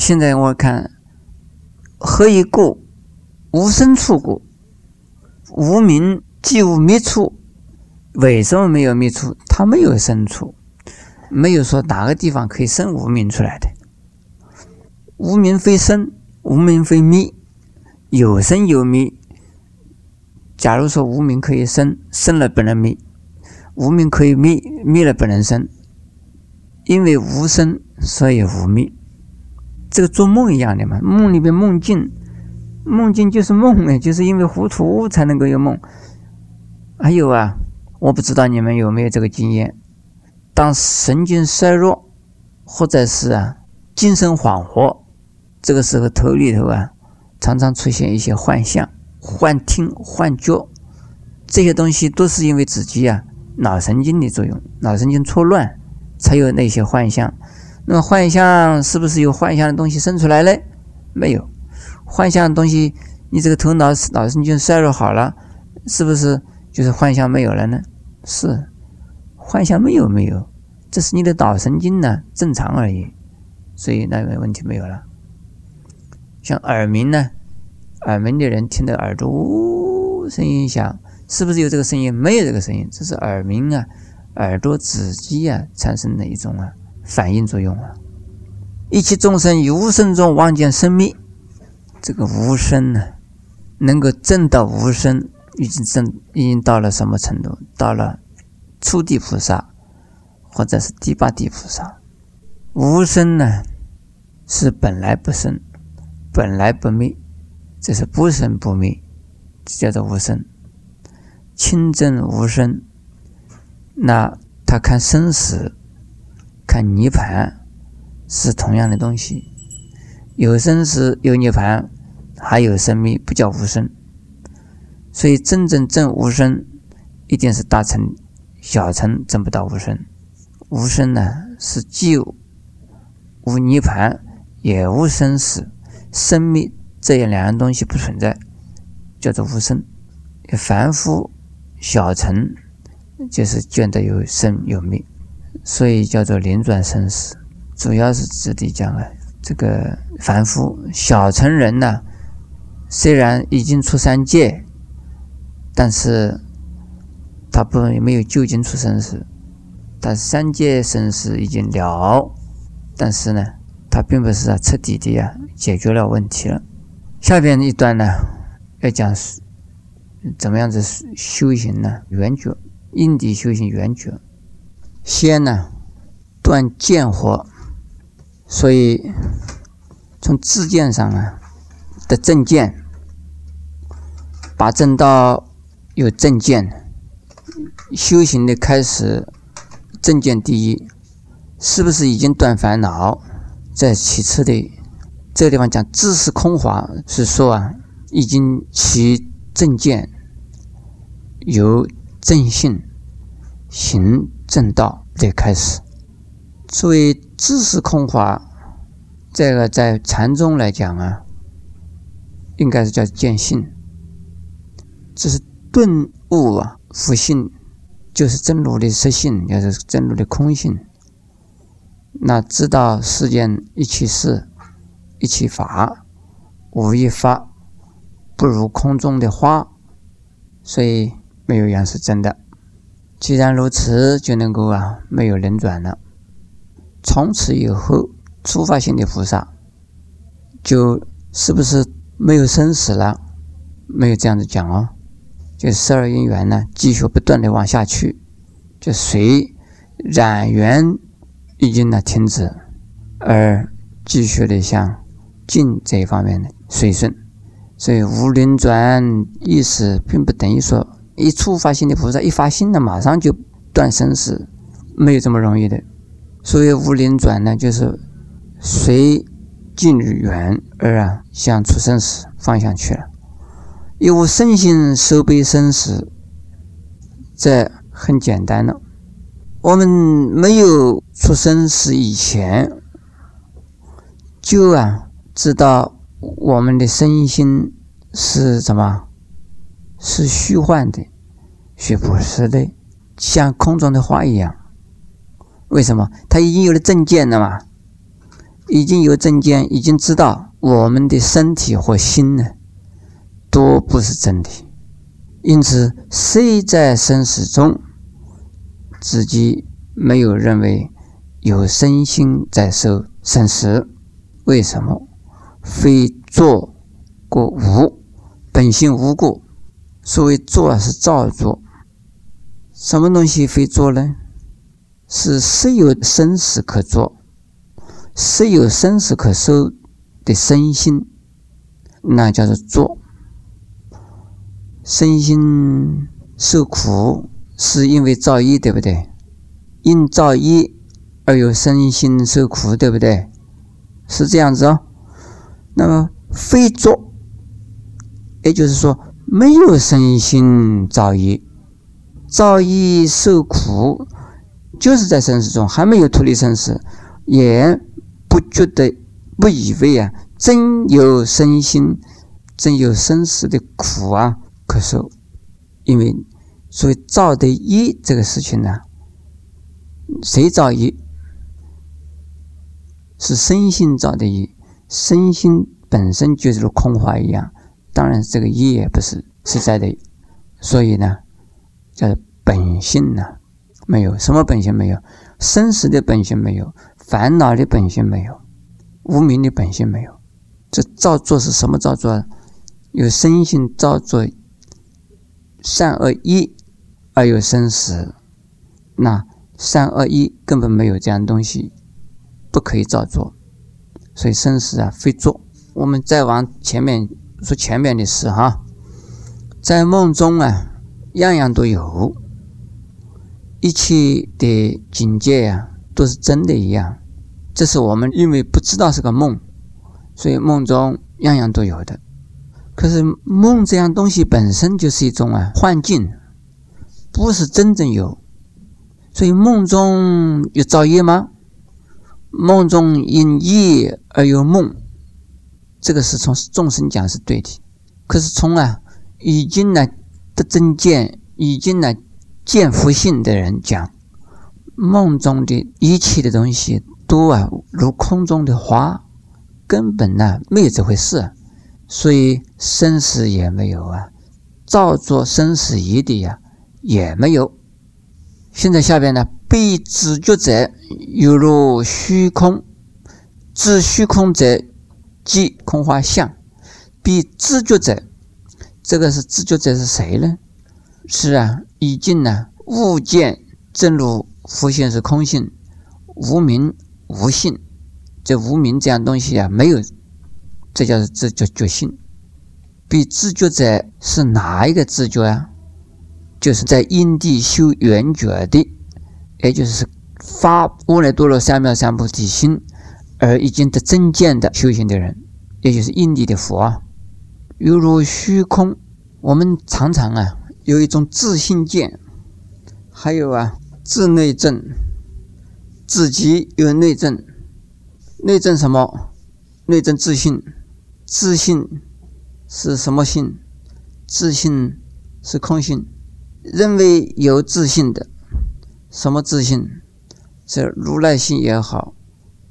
现在我看，何以故？无生处故。无名即无灭处。为什么没有灭处？它没有生处，没有说哪个地方可以生无名出来的。无名非生，无名非灭，有生有灭。假如说无名可以生，生了不能灭；无名可以灭，灭了不能生。因为无生，所以无灭。这个做梦一样的嘛，梦里边梦境，梦境就是梦呢，就是因为糊涂才能够有梦。还有啊，我不知道你们有没有这个经验：当神经衰弱，或者是啊精神恍惚，这个时候头里头啊常常出现一些幻象。幻听、幻觉，这些东西都是因为自己啊脑神经的作用，脑神经错乱才有那些幻象。那么幻象是不是有幻象的东西生出来嘞？没有，幻象的东西，你这个头脑脑神经衰弱好了，是不是就是幻象没有了呢？是，幻象没有没有，这是你的脑神经呢正常而已，所以那个问题没有了。像耳鸣呢？耳鸣的人听到耳朵呜声音响，是不是有这个声音？没有这个声音，这是耳鸣啊，耳朵自己啊产生的一种啊反应作用啊。一切众生于无声中望见生灭，这个无声呢，能够证到无声，已经证已经到了什么程度？到了初地菩萨，或者是第八地菩萨。无声呢，是本来不生，本来不灭。这是不生不灭，这叫做无声。清正无声，那他看生死，看涅盘是同样的东西。有生死，有涅盘，还有生命，不叫无生。所以真正证无生，一定是大乘，小乘证不到无生。无生呢，是既无涅槃，也无生死，生命。这样两样东西不存在，叫做无生。凡夫小乘就是见得有生有灭，所以叫做临转生死。主要是指的讲啊，这个凡夫小乘人呢，虽然已经出三界，但是他不没有究竟出生死，他三界生死已经了，但是呢，他并不是啊彻底的呀解决了问题了。下边一段呢，要讲是怎么样子修行呢？圆觉，因地修行圆觉。先呢断见惑，所以从自见上啊的正见，把正道有正见，修行的开始正见第一，是不是已经断烦恼？在其次的。这个地方讲知识空华，是说啊，已经起正见，由正性行正道的开始。所以知识空华，这个在禅宗来讲啊，应该是叫见性。这是顿悟啊，复性就是真如的实性，也是真如的空性。那知道世间一切事。一切法无一法不如空中的花，所以没有缘是真的。既然如此，就能够啊没有轮转了。从此以后，初发性的菩萨就是不是没有生死了？没有这样子讲哦，就十二因缘呢继续不断的往下去，就随染缘已经呢停止，而继续的向。静这一方面的随顺，所以无轮转意思，并不等于说一触发心的菩萨一发心了，马上就断生死，没有这么容易的。所以无灵转呢，就是随境缘而啊向出生死方向去了。有无身心受悲生死，这很简单了。我们没有出生死以前，就啊。知道我们的身心是什么？是虚幻的，是不实的，像空中的花一样。为什么？他已经有了正见了嘛？已经有正见，已经知道我们的身体和心呢，都不是真的。因此，谁在生死中，自己没有认为有身心在受生死？为什么？非作过无，本性无过。所谓作是造作，什么东西非做呢？是实有生死可做，实有生死可受的身心，那叫做做。身心受苦，是因为造业，对不对？因造业而有身心受苦，对不对？是这样子哦。那么非作，也就是说没有身心造业，造业受苦。就是在生死中还没有脱离生死，也不觉得、不以为啊，真有身心、真有生死的苦啊可受。因为所以造的业这个事情呢，谁造业？是身心造的业，身心本身就是如空话一样，当然这个业也不是实在的，所以呢，叫本性呢。没有什么本性没有，生死的本性没有，烦恼的本性没有，无名的本性没有。这造作是什么造作？有生性造作，善恶一而有生死。那善恶一根本没有这样东西，不可以造作。所以生死啊，非作。我们再往前面说前面的事哈，在梦中啊，样样都有。一切的境界呀，都是真的一样。这是我们因为不知道是个梦，所以梦中样样都有的。可是梦这样东西本身就是一种啊幻境，不是真正有。所以梦中有造业吗？梦中因业而有梦，这个是从众生讲是对的。可是从啊已经呢得真见，已经呢。见佛性的人讲，梦中的一切的东西都啊如空中的花，根本呢没有这回事，所以生死也没有啊，造作生死业的呀也没有。现在下边呢，被知觉者犹如虚空，知虚空者即空花相。被知觉者，这个是知觉者是谁呢？是啊。已经呢，物见正如佛性是空性，无名无性，这无名这样东西啊，没有，这叫自觉觉性。比自觉者是哪一个自觉啊？就是在因地修圆觉的，也就是发无来多罗三藐三菩提心而已经得真见的修行的人，也就是因地的佛啊，犹如虚空。我们常常啊。有一种自信见，还有啊，自内证，自己有内证，内证什么？内证自信，自信是什么性？自信是空性，认为有自信的，什么自信？这如来性也好，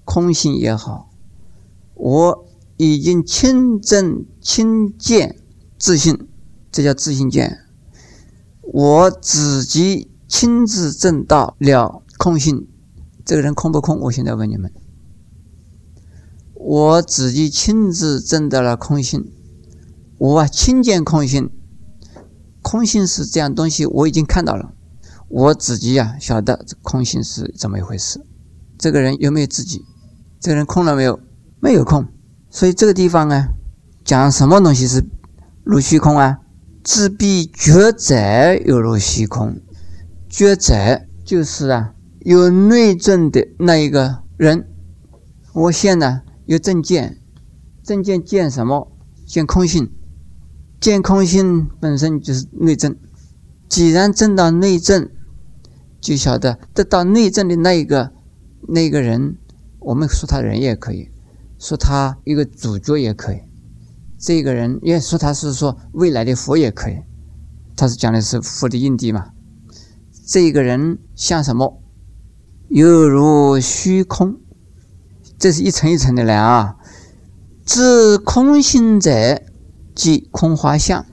空性也好，我已经亲证亲见自信，这叫自信见。我自己亲自证到了空性，这个人空不空？我现在问你们，我自己亲自证到了空性，我啊亲见空性，空性是这样东西，我已经看到了，我自己呀晓得空性是怎么一回事。这个人有没有自己？这个人空了没有？没有空。所以这个地方呢，讲什么东西是如虚空啊？自闭觉者有如虚空，觉者就是啊，有内证的那一个人。我现在有证见，证见见什么？见空性，见空性本身就是内证。既然证到内证，就晓得得到内证的那一个那个人，我们说他人也可以，说他一个主角也可以。这个人也说他是说未来的佛也可以，他是讲的是佛的印地嘛。这个人像什么？犹如虚空，这是一层一层的来啊。自空性者，即空花相。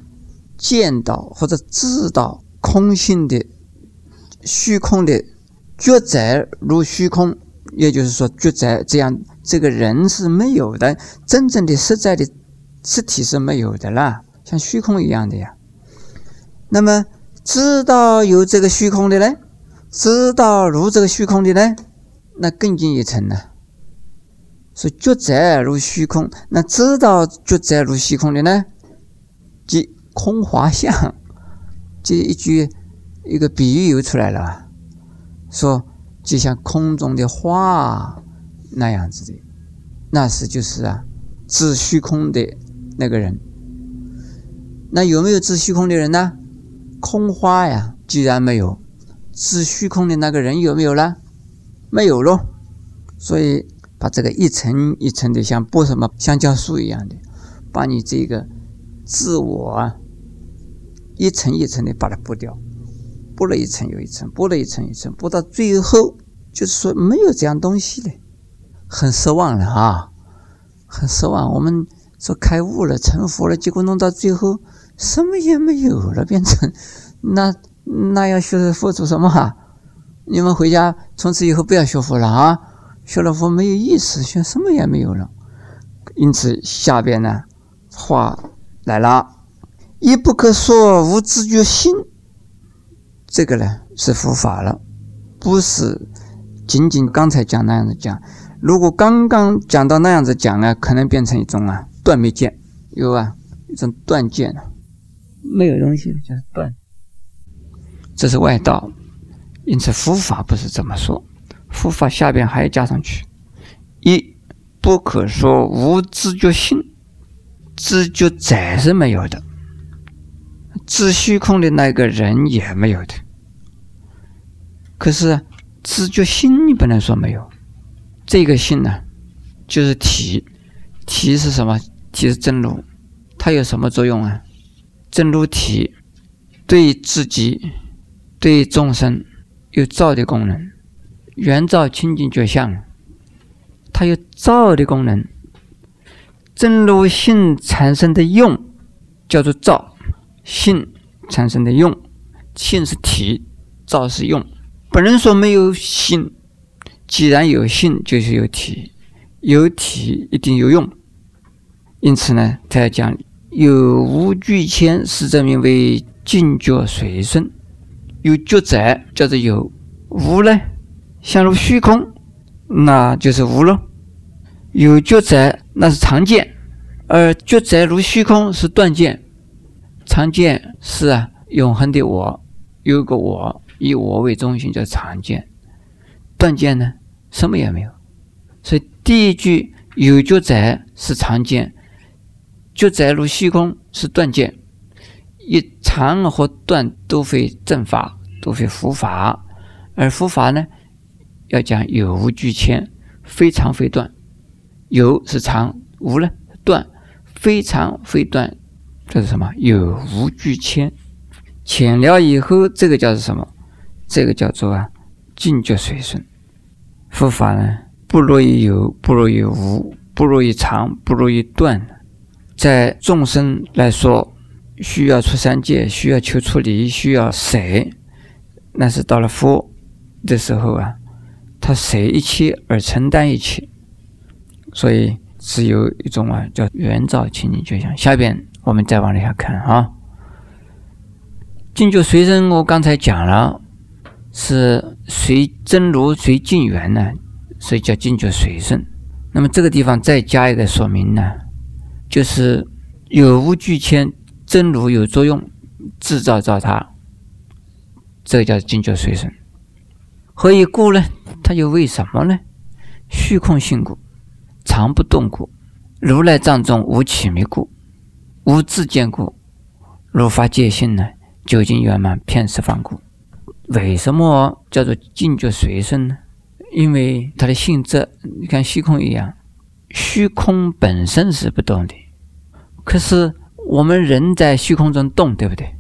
见到或者知道空性的虚空的觉者如虚空，也就是说觉者这样，这个人是没有的，真正的实在的实体是没有的啦，像虚空一样的呀。那么知道有这个虚空的呢？知道如这个虚空的呢？那更进一层呢？是觉在如虚空，那知道觉在如虚空的呢？即空华相，这一句一个比喻又出来了，说就像空中的花那样子的，那是就是啊，知虚空的那个人。那有没有知虚空的人呢？空花呀，既然没有，知虚空的那个人有没有呢？没有咯。所以。把这个一层一层的，像剥什么香蕉树一样的，把你这个自我啊，一层一层的把它剥掉，剥了一层又一层，剥了一层一层，剥到最后，就是说没有这样东西了，很失望了啊，很失望。我们说开悟了、成佛了，结果弄到最后什么也没有了，变成那那要学佛做什么啊？你们回家从此以后不要学佛了啊！学了佛没有意思，学什么也没有了。因此下边呢话来了：一不可说无自觉心，这个呢是佛法了，不是仅仅刚才讲那样子讲。如果刚刚讲到那样子讲呢，可能变成一种啊断没见，有啊一种断见了，没有东西就是断。这是外道，因此佛法不是这么说。佛法下边还要加上去：一不可说无知觉性，知觉在是没有的，知虚空的那个人也没有的。可是知觉心你不能说没有，这个性呢，就是体，体是什么？体是真如，它有什么作用啊？真如体对自己、对众生有造的功能。圆照清净觉相，它有照的功能。真如性产生的用叫做照，性产生的用，性是体，照是用。不能说没有性，既然有性，就是有体，有体一定有用。因此呢，他要讲有无俱谦，是证明为静觉随顺。有觉者，叫做有无呢？相如虚空，那就是无了。有觉在，那是常见；而觉在如虚空是断见。常见是啊，永恒的我，有个我，以我为中心叫常见。断见呢，什么也没有。所以第一句有觉在是常见，觉在如虚空是断见。一常和断都非正法，都非佛法，而佛法呢？要讲有无俱谦，非常非断。有是常，无呢断，非常非断，这是什么？有无俱谦。浅了以后，这个叫做什么？这个叫做啊，境觉随顺。佛法呢，不如于有，不如于无，不如于常，不如于断。在众生来说，需要出三界，需要求出离，需要舍，那是到了佛的时候啊。他舍一切而承担一切，所以是有一种啊，叫圆照清净觉相。下边我们再往下看啊，净觉随身，我刚才讲了，是随真如随境缘呢，所以叫净觉随顺。那么这个地方再加一个说明呢，就是有无俱迁，真如有作用，制造造他，这叫净觉随身。何以故呢？它又为什么呢？虚空性故，常不动故，如来藏中无起迷故，无自见故，如法界性呢？究竟圆满遍十方故。为什么叫做净觉随身呢？因为它的性质，你看虚空一样，虚空本身是不动的，可是我们人在虚空中动，对不对？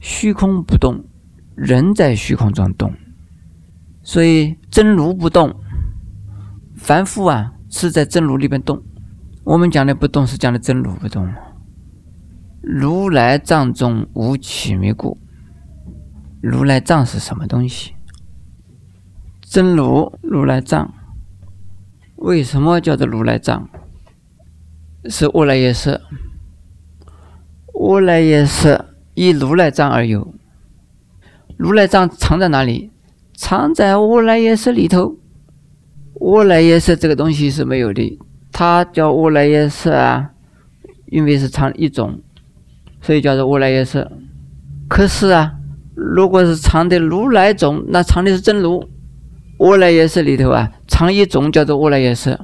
虚空不动，人在虚空中动。所以真如不动，凡夫啊是在真如里边动，我们讲的不动是讲的真如不动。如来藏中无起灭故，如来藏是什么东西？真如如来藏，为什么叫做如来藏？是如来耶识，无来耶识以如来藏而有。如来藏藏在哪里？藏在如来耶识里头。如来耶识这个东西是没有的，它叫如来耶识啊，因为是藏一种，所以叫做如来耶识。可是啊，如果是藏的如来种，那藏的是真如。如来耶识里头啊，藏一种叫做无来耶识，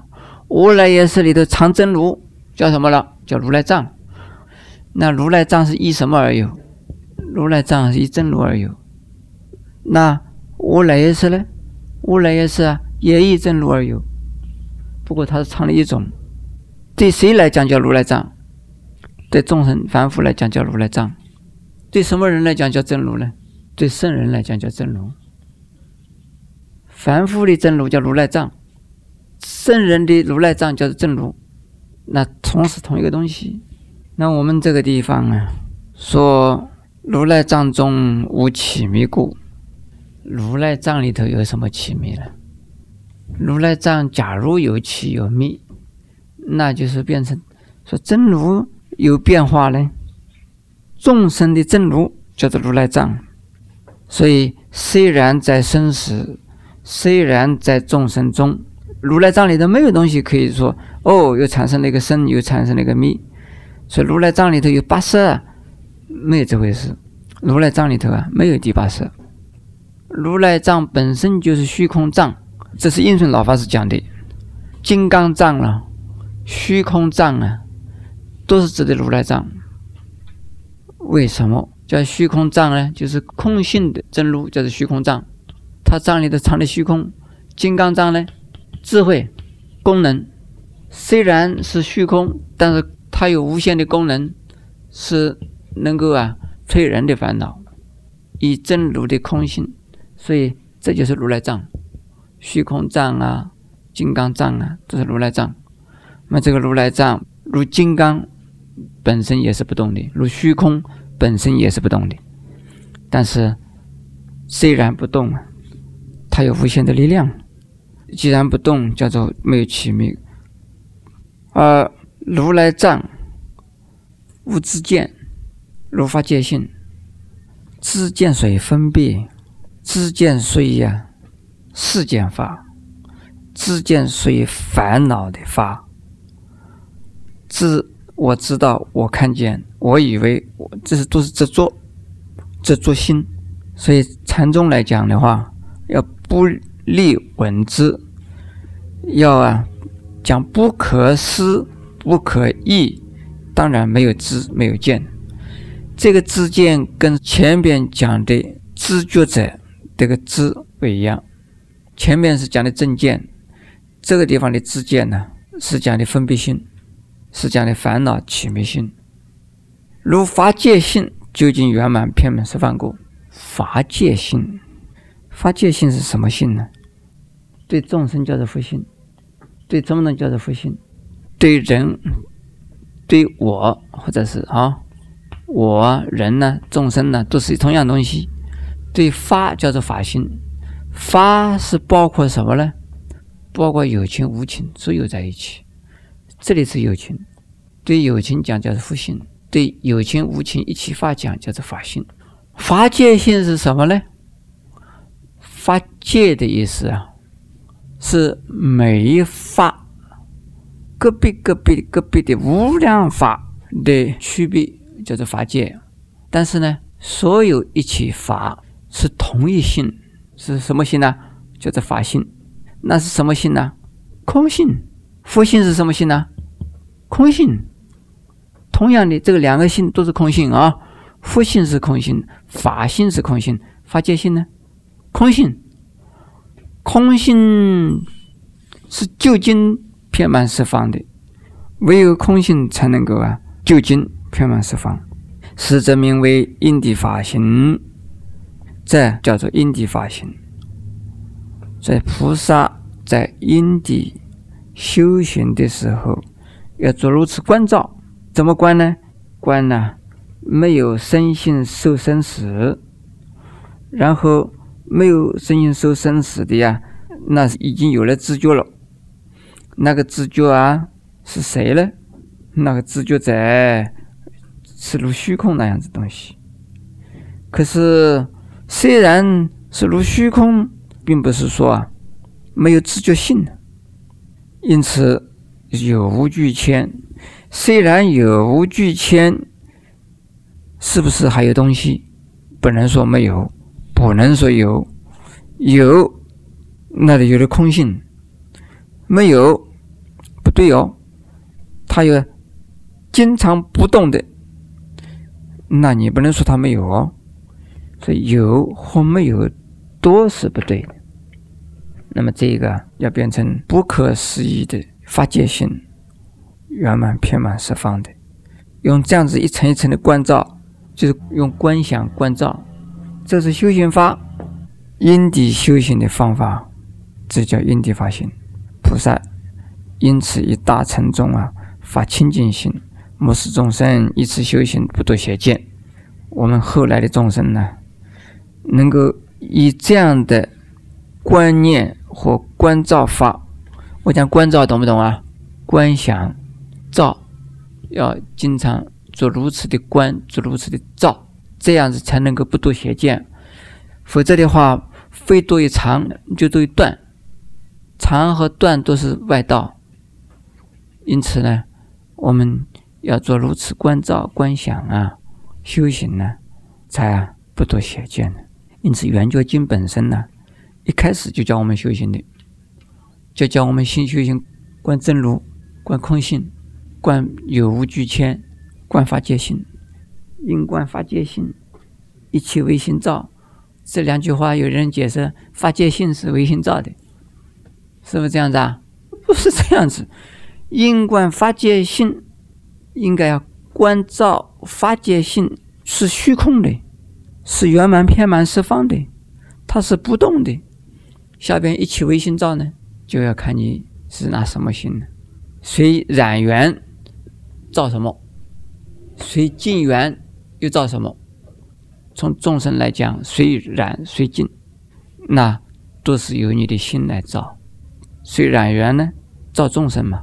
无来耶识里头藏真如，叫什么了？叫如来藏。那如来藏是依什么而有？如来藏是依真如而有。那无来耶识呢？无来耶识啊，也依真如而有。不过它是藏了一种，对谁来讲叫如来藏？对众生凡夫来讲叫如来藏。对什么人来讲叫真如呢？对圣人来讲叫真如。凡夫的真如叫如来藏，圣人的如来藏叫做真如，那同是同一个东西。那我们这个地方啊，说如来藏中无起迷故，如来藏里头有什么起迷呢？如来藏假如有起有迷，那就是变成说真如有变化呢？众生的真如叫做如来藏，所以虽然在生死。虽然在众生中，如来藏里头没有东西可以说哦，又产生了一个生，又产生了一个灭。所以如来藏里头有八色，没有这回事。如来藏里头啊，没有第八色。如来藏本身就是虚空藏，这是印顺老法师讲的。金刚藏啊，虚空藏啊，都是指的如来藏。为什么叫虚空藏呢？就是空性的真如，叫做虚空藏。它藏里的藏的虚空，金刚藏呢，智慧功能虽然是虚空，但是它有无限的功能，是能够啊摧人的烦恼，以真如的空性，所以这就是如来藏，虚空藏啊，金刚藏啊，这是如来藏。那这个如来藏，如金刚本身也是不动的，如虚空本身也是不动的，但是虽然不动啊。它有无限的力量，既然不动，叫做没有起灭。而如来藏无知见，如法界性，知见水分别，知见随呀世间法，知见随烦恼的法。知我知道，我看见，我以为，我这是都是执着，执着心。所以禅宗来讲的话，要。不立文字，要啊讲不可思、不可议，当然没有知没有见。这个知见跟前边讲的知觉者这个知不一样。前面是讲的正见，这个地方的知见呢是讲的分别心，是讲的烦恼起灭心。如法界性究竟圆满遍满十方过，法界性。发界性是什么性呢？对众生叫做佛性，对众人叫做佛性，对人、对我或者是啊，我人呢、众生呢，都是同样东西。对法叫做法性，法是包括什么呢？包括有情无情所有在一起。这里是有情，对有情讲叫做佛性，对有情无情一起法讲叫做法性。法界性是什么呢？法界的意思啊，是每一法个别个别个别的无量法的区别，叫做法界。但是呢，所有一起法是同一性，是什么性呢？叫做法性。那是什么性呢？空性。佛性是什么性呢？空性。同样的，这个两个性都是空性啊。佛性是空性，法性是空性，法界性呢？空性，空性是究竟遍满十方的，唯有空性才能够啊究竟遍满十方，实则名为因地法行，这叫做因地法行。在菩萨在因地修行的时候要做如此关照，怎么关呢？关呢，没有身心受生死，然后没有身心受生死的呀，那已经有了知觉了。那个知觉啊，是谁呢？那个知觉在是如虚空那样子东西。可是虽然是如虚空，并不是说啊没有知觉性。因此有无俱全。虽然有无俱全，是不是还有东西？不能说没有，不能说有。有，那里有的空性；没有，不对哦。它有经常不动的，那你不能说它没有哦。所以有或没有都是不对的。那么这个要变成不可思议的发界性，圆满遍满十方的，用这样子一层一层的关照，就是用观想关照，这是修行法，因地修行的方法，这叫因地发心。菩萨因此以大乘众啊发清净心，目视众生一次修行不多邪见。我们后来的众生呢？能够以这样的观念或观照法，我讲观照懂不懂啊？观想照，要经常做如此的观，做如此的照，这样子才能够不堕邪见。否则的话，非多于长，就多于断。长和断都是外道。因此呢，我们要做如此观照、观想啊，修行呢，才啊不堕邪见呢。因此，《圆觉经》本身呢，一开始就教我们修行的，就教我们先修行观真如、观空性、观有无俱全、观法界性、因观法界性，一切唯心造。这两句话，有人解释法界性是唯心造的，是不是这样子啊？不是这样子，因观法界性，应该要观照法界性是虚空的。是圆满偏满十方的，它是不动的。下边一起唯心造呢，就要看你是拿什么心呢？随染缘造什么？随净缘又造什么？从众生来讲，随染随净，那都是由你的心来造。随染缘呢，造众生嘛，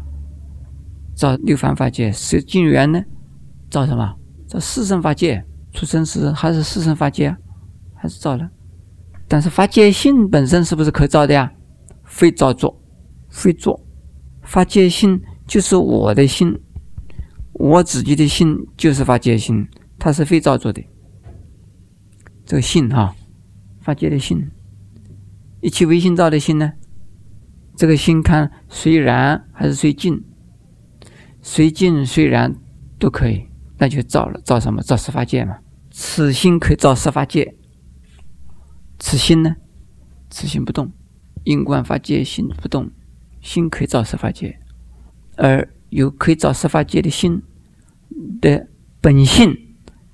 造六凡法界；随净缘呢，造什么？造四圣法界。出生时还是四生法界，还是造了？但是法界性本身是不是可造的呀？非造作，非作。法界性就是我的心，我自己的心就是法界心，它是非造作的。这个性哈，法界的性，一切唯心造的心呢？这个心看虽然还是随静，随静虽然都可以，那就造了，造什么？造十法界嘛。此心可以造十法界，此心呢？此心不动，因观法界心不动，心可以造十法界，而有可以造十法界的心的本性，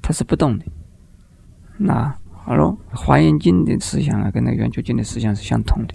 它是不动的。那好了，《华严经》的思想啊，跟那《圆觉经》的思想是相同的。